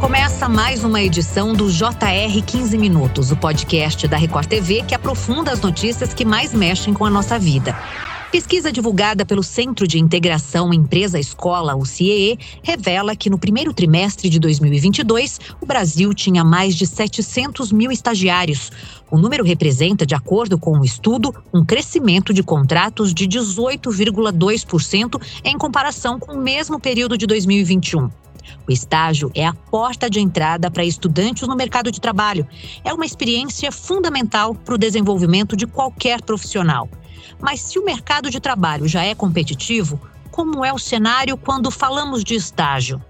Começa mais uma edição do JR 15 Minutos, o podcast da Record TV que aprofunda as notícias que mais mexem com a nossa vida. Pesquisa divulgada pelo Centro de Integração Empresa-Escola, o CIEE, revela que no primeiro trimestre de 2022, o Brasil tinha mais de 700 mil estagiários. O número representa, de acordo com o estudo, um crescimento de contratos de 18,2% em comparação com o mesmo período de 2021. O estágio é a porta de entrada para estudantes no mercado de trabalho. É uma experiência fundamental para o desenvolvimento de qualquer profissional. Mas se o mercado de trabalho já é competitivo, como é o cenário quando falamos de estágio?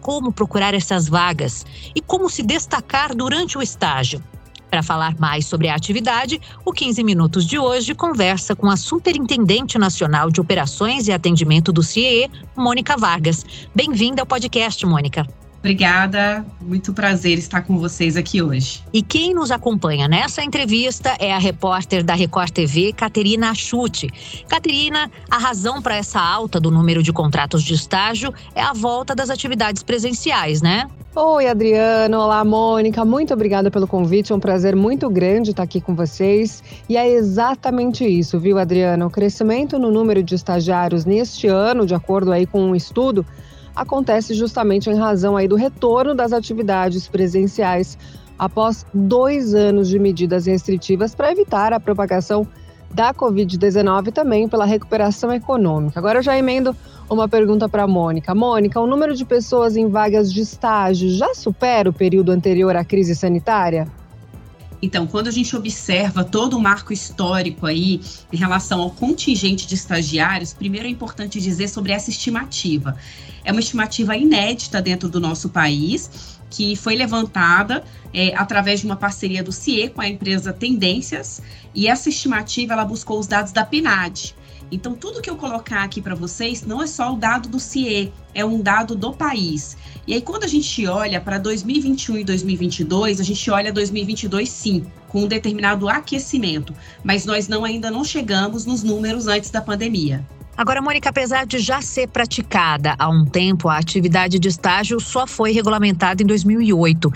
Como procurar essas vagas e como se destacar durante o estágio? Para falar mais sobre a atividade, o 15 Minutos de hoje conversa com a Superintendente Nacional de Operações e Atendimento do CIE, Mônica Vargas. Bem-vinda ao podcast, Mônica. Obrigada, muito prazer estar com vocês aqui hoje. E quem nos acompanha nessa entrevista é a repórter da Record TV, Caterina Achute. Caterina, a razão para essa alta do número de contratos de estágio é a volta das atividades presenciais, né? Oi, Adriano. Olá, Mônica. Muito obrigada pelo convite. É um prazer muito grande estar aqui com vocês. E é exatamente isso, viu, Adriano? O crescimento no número de estagiários neste ano, de acordo aí com um estudo, acontece justamente em razão aí do retorno das atividades presenciais após dois anos de medidas restritivas para evitar a propagação da Covid-19 também pela recuperação econômica. Agora eu já emendo uma pergunta para a Mônica. Mônica, o número de pessoas em vagas de estágio já supera o período anterior à crise sanitária? Então, quando a gente observa todo o marco histórico aí em relação ao contingente de estagiários, primeiro é importante dizer sobre essa estimativa. É uma estimativa inédita dentro do nosso país que foi levantada é, através de uma parceria do CIE com a empresa Tendências, e essa estimativa ela buscou os dados da PNAD. Então, tudo que eu colocar aqui para vocês não é só o dado do CIE, é um dado do país. E aí, quando a gente olha para 2021 e 2022, a gente olha 2022 sim, com um determinado aquecimento, mas nós não ainda não chegamos nos números antes da pandemia. Agora, Mônica, apesar de já ser praticada há um tempo, a atividade de estágio só foi regulamentada em 2008.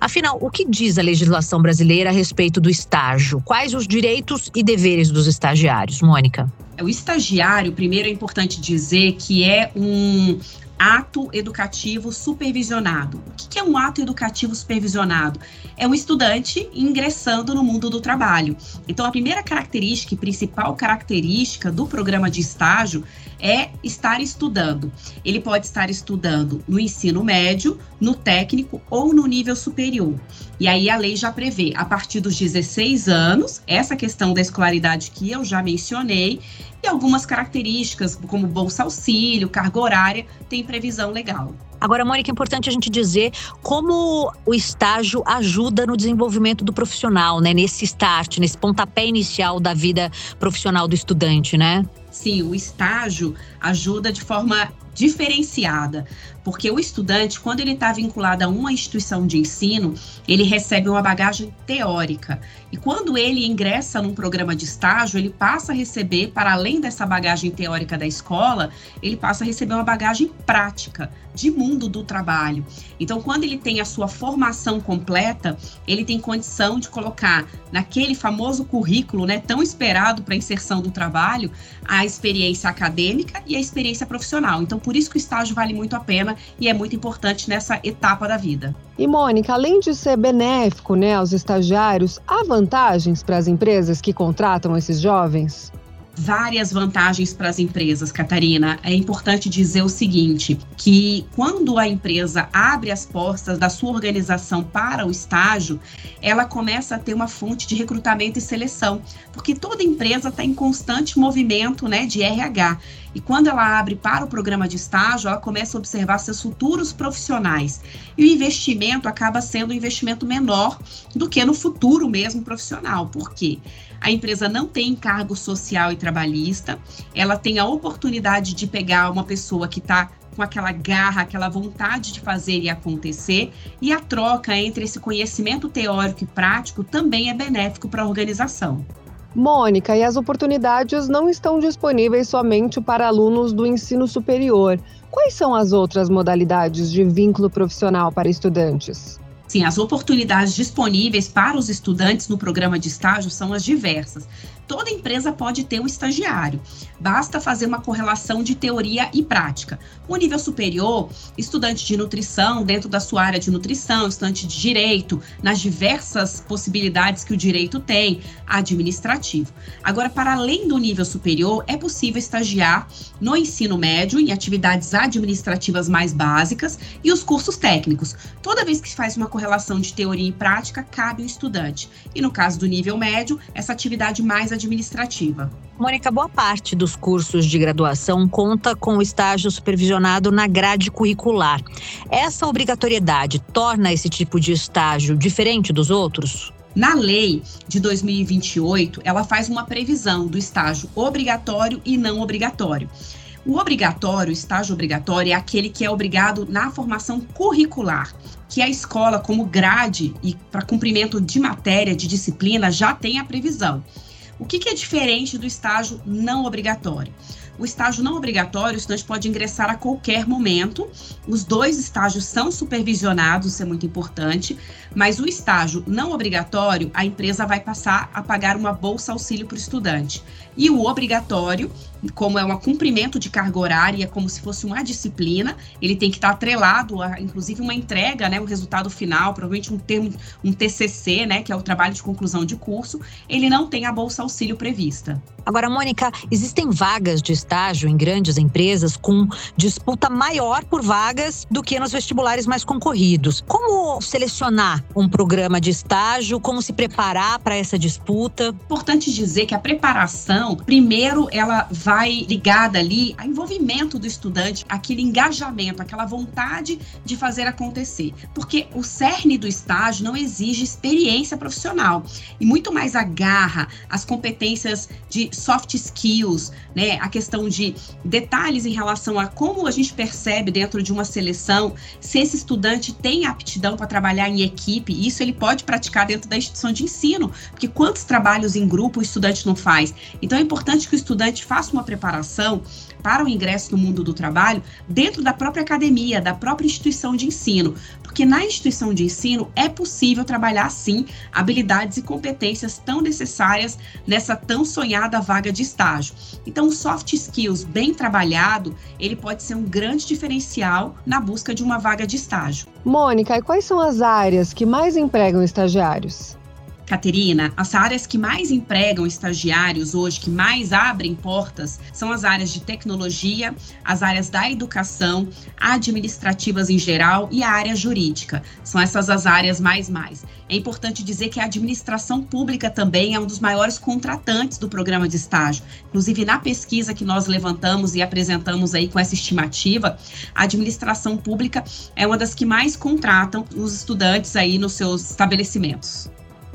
Afinal, o que diz a legislação brasileira a respeito do estágio? Quais os direitos e deveres dos estagiários, Mônica? O estagiário, primeiro é importante dizer que é um ato educativo supervisionado. O que é um ato educativo supervisionado? É um estudante ingressando no mundo do trabalho. Então, a primeira característica e principal característica do programa de estágio é estar estudando. Ele pode estar estudando no ensino médio, no técnico ou no nível superior. E aí a lei já prevê, a partir dos 16 anos, essa questão da escolaridade que eu já mencionei, e algumas características, como bolsa auxílio, carga horária, tem previsão legal. Agora, Mônica, é importante a gente dizer como o estágio ajuda no desenvolvimento do profissional, né? Nesse start, nesse pontapé inicial da vida profissional do estudante, né? Sim, o estágio ajuda de forma diferenciada, porque o estudante, quando ele está vinculado a uma instituição de ensino, ele recebe uma bagagem teórica. E quando ele ingressa num programa de estágio, ele passa a receber, para além dessa bagagem teórica da escola, ele passa a receber uma bagagem prática de mundo do trabalho. Então, quando ele tem a sua formação completa, ele tem condição de colocar naquele famoso currículo, né, tão esperado para inserção do trabalho, a experiência acadêmica e a experiência profissional. Então, por isso que o estágio vale muito a pena e é muito importante nessa etapa da vida. E Mônica, além de ser benéfico, né, aos estagiários, há vantagens para as empresas que contratam esses jovens? Várias vantagens para as empresas, Catarina. É importante dizer o seguinte, que quando a empresa abre as portas da sua organização para o estágio, ela começa a ter uma fonte de recrutamento e seleção, porque toda empresa está em constante movimento, né, de RH. E quando ela abre para o programa de estágio, ela começa a observar seus futuros profissionais. E o investimento acaba sendo um investimento menor do que no futuro mesmo profissional. Por quê? A empresa não tem encargo social e trabalhista, ela tem a oportunidade de pegar uma pessoa que está com aquela garra, aquela vontade de fazer e acontecer, e a troca entre esse conhecimento teórico e prático também é benéfico para a organização. Mônica, e as oportunidades não estão disponíveis somente para alunos do ensino superior. Quais são as outras modalidades de vínculo profissional para estudantes? Sim, as oportunidades disponíveis para os estudantes no programa de estágio são as diversas toda empresa pode ter um estagiário. Basta fazer uma correlação de teoria e prática. O nível superior, estudante de nutrição, dentro da sua área de nutrição, estudante de direito, nas diversas possibilidades que o direito tem, administrativo. Agora, para além do nível superior, é possível estagiar no ensino médio, em atividades administrativas mais básicas e os cursos técnicos. Toda vez que se faz uma correlação de teoria e prática, cabe o estudante. E no caso do nível médio, essa atividade mais administrativa. Mônica, boa parte dos cursos de graduação conta com o estágio supervisionado na grade curricular. Essa obrigatoriedade torna esse tipo de estágio diferente dos outros? Na lei de 2028, ela faz uma previsão do estágio obrigatório e não obrigatório. O obrigatório, o estágio obrigatório, é aquele que é obrigado na formação curricular, que a escola, como grade e para cumprimento de matéria, de disciplina, já tem a previsão. O que, que é diferente do estágio não obrigatório? O estágio não obrigatório, o estudante pode ingressar a qualquer momento. Os dois estágios são supervisionados, isso é muito importante. Mas o estágio não obrigatório, a empresa vai passar a pagar uma bolsa auxílio para o estudante. E o obrigatório, como é um cumprimento de carga horária, como se fosse uma disciplina, ele tem que estar atrelado a, inclusive, uma entrega, né, o resultado final, provavelmente um termo, um TCC, né, que é o trabalho de conclusão de curso, ele não tem a bolsa auxílio prevista. Agora, Mônica, existem vagas de estágio em grandes empresas com disputa maior por vagas do que nos vestibulares mais concorridos. Como selecionar um programa de estágio? Como se preparar para essa disputa? Importante dizer que a preparação, primeiro, ela vai ligada ali ao envolvimento do estudante, aquele engajamento, aquela vontade de fazer acontecer. Porque o cerne do estágio não exige experiência profissional e muito mais a garra, as competências de soft skills, né? A questão de detalhes em relação a como a gente percebe dentro de uma seleção se esse estudante tem aptidão para trabalhar em equipe. Isso ele pode praticar dentro da instituição de ensino, porque quantos trabalhos em grupo o estudante não faz? Então é importante que o estudante faça uma preparação para o ingresso no mundo do trabalho dentro da própria academia, da própria instituição de ensino, porque na instituição de ensino é possível trabalhar sim habilidades e competências tão necessárias nessa tão sonhada vaga de estágio. Então, soft skills bem trabalhado, ele pode ser um grande diferencial na busca de uma vaga de estágio. Mônica, e quais são as áreas que mais empregam estagiários? Caterina, as áreas que mais empregam estagiários hoje, que mais abrem portas, são as áreas de tecnologia, as áreas da educação, administrativas em geral e a área jurídica. São essas as áreas mais mais. É importante dizer que a administração pública também é um dos maiores contratantes do programa de estágio. Inclusive, na pesquisa que nós levantamos e apresentamos aí com essa estimativa, a administração pública é uma das que mais contratam os estudantes aí nos seus estabelecimentos.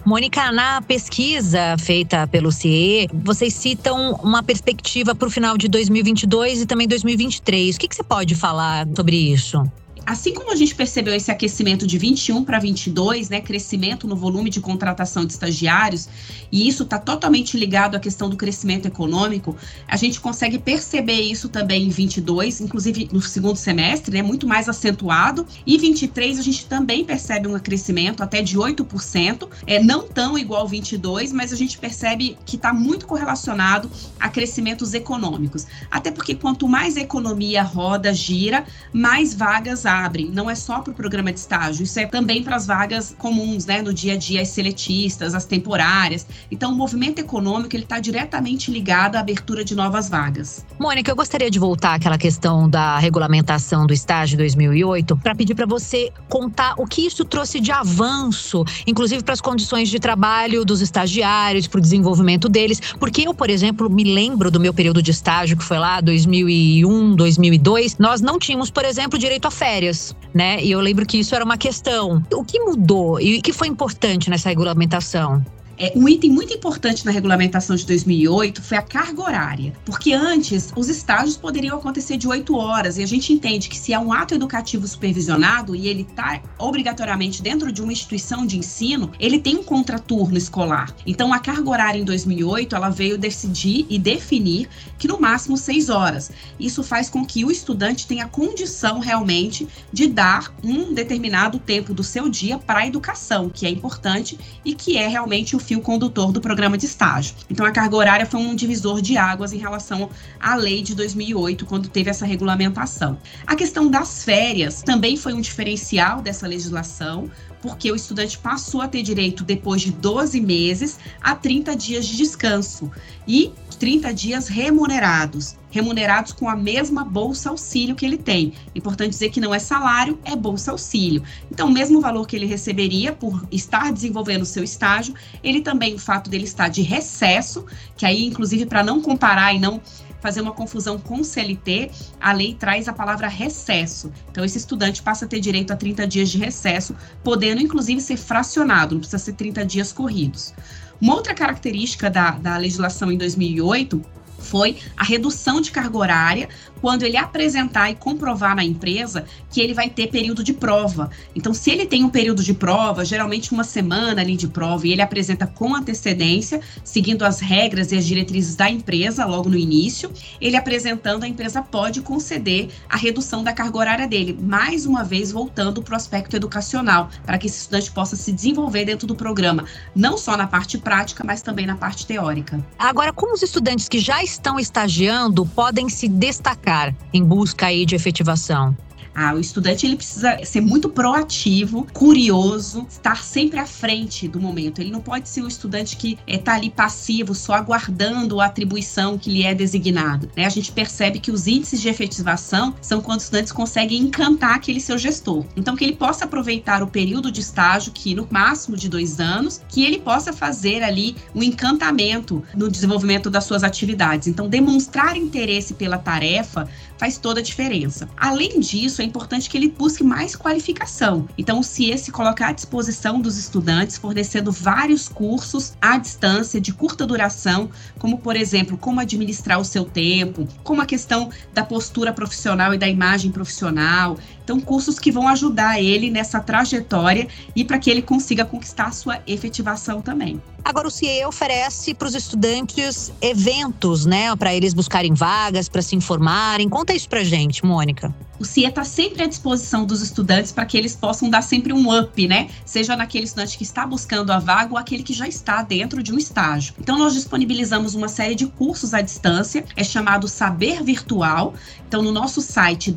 Mônica, na pesquisa feita pelo CIE, vocês citam uma perspectiva para o final de 2022 e também 2023. O que, que você pode falar sobre isso? Assim como a gente percebeu esse aquecimento de 21 para 22, né, crescimento no volume de contratação de estagiários, e isso está totalmente ligado à questão do crescimento econômico, a gente consegue perceber isso também em 22, inclusive no segundo semestre, né, muito mais acentuado, e 23 a gente também percebe um crescimento até de 8%, é não tão igual ao 22, mas a gente percebe que está muito correlacionado a crescimentos econômicos. Até porque quanto mais a economia roda, gira, mais vagas há abrem, não é só para o programa de estágio, isso é também para as vagas comuns, né, no dia a dia, as seletistas, as temporárias. Então, o movimento econômico ele está diretamente ligado à abertura de novas vagas. Mônica, eu gostaria de voltar àquela questão da regulamentação do estágio 2008 para pedir para você contar o que isso trouxe de avanço, inclusive para as condições de trabalho dos estagiários, para o desenvolvimento deles, porque eu, por exemplo, me lembro do meu período de estágio que foi lá 2001, 2002, nós não tínhamos, por exemplo, direito a férias férias, né? E eu lembro que isso era uma questão. O que mudou e o que foi importante nessa regulamentação? É, um item muito importante na regulamentação de 2008 foi a carga horária, porque antes os estágios poderiam acontecer de 8 horas e a gente entende que se é um ato educativo supervisionado e ele está obrigatoriamente dentro de uma instituição de ensino, ele tem um contraturno escolar. Então a carga horária em 2008 ela veio decidir e definir que no máximo 6 horas. Isso faz com que o estudante tenha condição realmente de dar um determinado tempo do seu dia para a educação, que é importante e que é realmente o fio condutor do programa de estágio. Então, a carga horária foi um divisor de águas em relação à lei de 2008, quando teve essa regulamentação. A questão das férias também foi um diferencial dessa legislação, porque o estudante passou a ter direito, depois de 12 meses, a 30 dias de descanso e 30 dias remunerados, remunerados com a mesma bolsa auxílio que ele tem. Importante dizer que não é salário, é bolsa auxílio. Então, o mesmo valor que ele receberia por estar desenvolvendo o seu estágio, ele também, o fato dele estar de recesso, que aí, inclusive, para não comparar e não fazer uma confusão com CLT, a lei traz a palavra recesso. Então, esse estudante passa a ter direito a 30 dias de recesso, podendo inclusive ser fracionado, não precisa ser 30 dias corridos. Uma outra característica da, da legislação em 2008 foi a redução de carga horária quando ele apresentar e comprovar na empresa que ele vai ter período de prova. Então, se ele tem um período de prova, geralmente uma semana ali de prova, e ele apresenta com antecedência, seguindo as regras e as diretrizes da empresa logo no início, ele apresentando, a empresa pode conceder a redução da carga horária dele, mais uma vez voltando para o aspecto educacional, para que esse estudante possa se desenvolver dentro do programa, não só na parte prática, mas também na parte teórica. Agora, como os estudantes que já estão estagiando podem se destacar em busca aí de efetivação? Ah, o estudante ele precisa ser muito proativo, curioso, estar sempre à frente do momento. Ele não pode ser um estudante que está eh, é, ali passivo, só aguardando a atribuição que lhe é designada. Né? A gente percebe que os índices de efetivação são quando os estudantes conseguem encantar aquele seu gestor. Então, que ele possa aproveitar o período de estágio, que no máximo de dois anos, que ele possa fazer ali um encantamento no desenvolvimento das suas atividades. Então, demonstrar interesse pela tarefa faz toda a diferença. Além disso, é importante que ele busque mais qualificação. Então, o CIE se coloca à disposição dos estudantes, fornecendo vários cursos à distância, de curta duração, como, por exemplo, como administrar o seu tempo, como a questão da postura profissional e da imagem profissional. Então, cursos que vão ajudar ele nessa trajetória e para que ele consiga conquistar a sua efetivação também. Agora, o CIE oferece para os estudantes eventos, né, para eles buscarem vagas, para se informarem. Conta isso para gente, Mônica. O CIE está sempre à disposição dos estudantes para que eles possam dar sempre um up, né? Seja naquele estudante que está buscando a vaga ou aquele que já está dentro de um estágio. Então, nós disponibilizamos uma série de cursos à distância, é chamado Saber Virtual. Então, no nosso site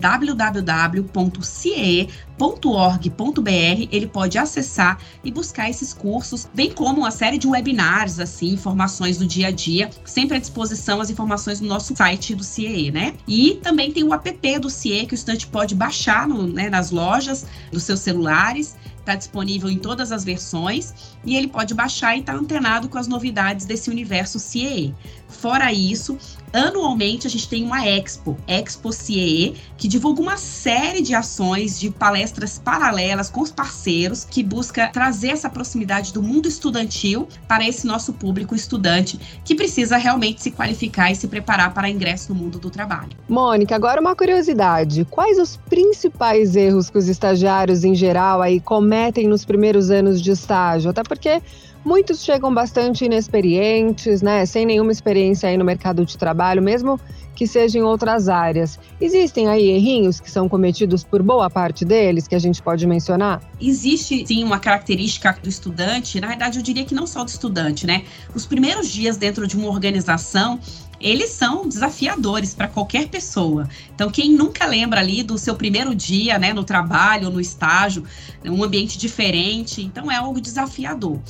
www.ciee.org.br, ele pode acessar e buscar esses cursos, bem como uma série de webinars, assim, informações do dia a dia, sempre à disposição as informações no nosso site do CIE, né? E também tem o app do CIE que o estudante pode baixar no, né, nas lojas dos seus celulares está disponível em todas as versões e ele pode baixar e estar tá antenado com as novidades desse universo CIE. Fora isso, anualmente a gente tem uma Expo, Expo CIE, que divulga uma série de ações, de palestras paralelas com os parceiros, que busca trazer essa proximidade do mundo estudantil para esse nosso público estudante, que precisa realmente se qualificar e se preparar para ingresso no mundo do trabalho. Mônica, agora uma curiosidade: quais os principais erros que os estagiários em geral aí cometem nos primeiros anos de estágio? Até porque Muitos chegam bastante inexperientes, né, sem nenhuma experiência aí no mercado de trabalho, mesmo que seja em outras áreas. Existem aí errinhos que são cometidos por boa parte deles que a gente pode mencionar? Existe sim uma característica do estudante, na verdade eu diria que não só do estudante, né? Os primeiros dias dentro de uma organização, eles são desafiadores para qualquer pessoa. Então, quem nunca lembra ali do seu primeiro dia, né, no trabalho, no estágio, um ambiente diferente, então é algo desafiador.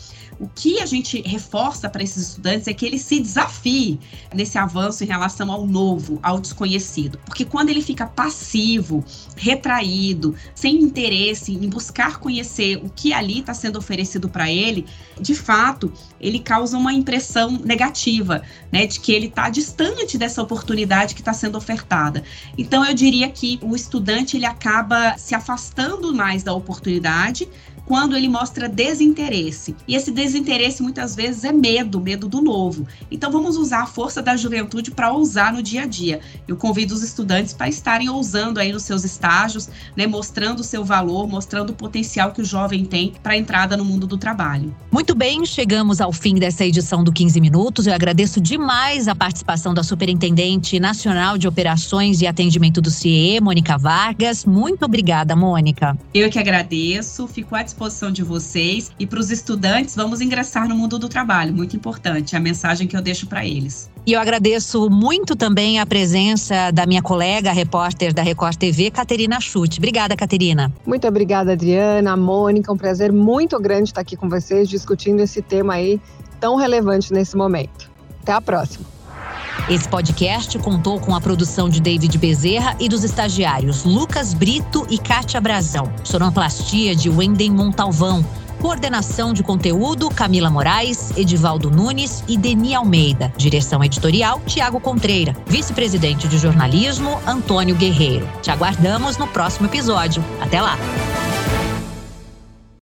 O que a gente reforça para esses estudantes é que eles se desafiem nesse avanço em relação ao novo, ao desconhecido. Porque quando ele fica passivo, retraído, sem interesse em buscar conhecer o que ali está sendo oferecido para ele, de fato, ele causa uma impressão negativa, né, de que ele está distante dessa oportunidade que está sendo ofertada. Então, eu diria que o estudante ele acaba se afastando mais da oportunidade quando ele mostra desinteresse. E esse desinteresse muitas vezes é medo, medo do novo. Então vamos usar a força da juventude para ousar no dia a dia. Eu convido os estudantes para estarem ousando aí nos seus estágios, né, mostrando o seu valor, mostrando o potencial que o jovem tem para a entrada no mundo do trabalho. Muito bem, chegamos ao fim dessa edição do 15 Minutos. Eu agradeço demais a participação da Superintendente Nacional de Operações e Atendimento do CIE, Mônica Vargas. Muito obrigada, Mônica. Eu que agradeço, fico à disposição de vocês. E para os estudantes, vamos ingressar no mundo do trabalho, muito importante, a mensagem que eu deixo para eles. E eu agradeço muito também a presença da minha colega, a repórter da Record TV, Caterina Chute. Obrigada, Caterina. Muito obrigada, Adriana, Mônica. Um prazer muito grande estar aqui com vocês discutindo esse tema aí tão relevante nesse momento. Até a próxima. Esse podcast contou com a produção de David Bezerra e dos estagiários Lucas Brito e Kátia Brazão. Sonoplastia de Wendem Montalvão. Coordenação de conteúdo: Camila Moraes, Edivaldo Nunes e Deni Almeida. Direção editorial: Tiago Contreira. Vice-presidente de jornalismo: Antônio Guerreiro. Te aguardamos no próximo episódio. Até lá!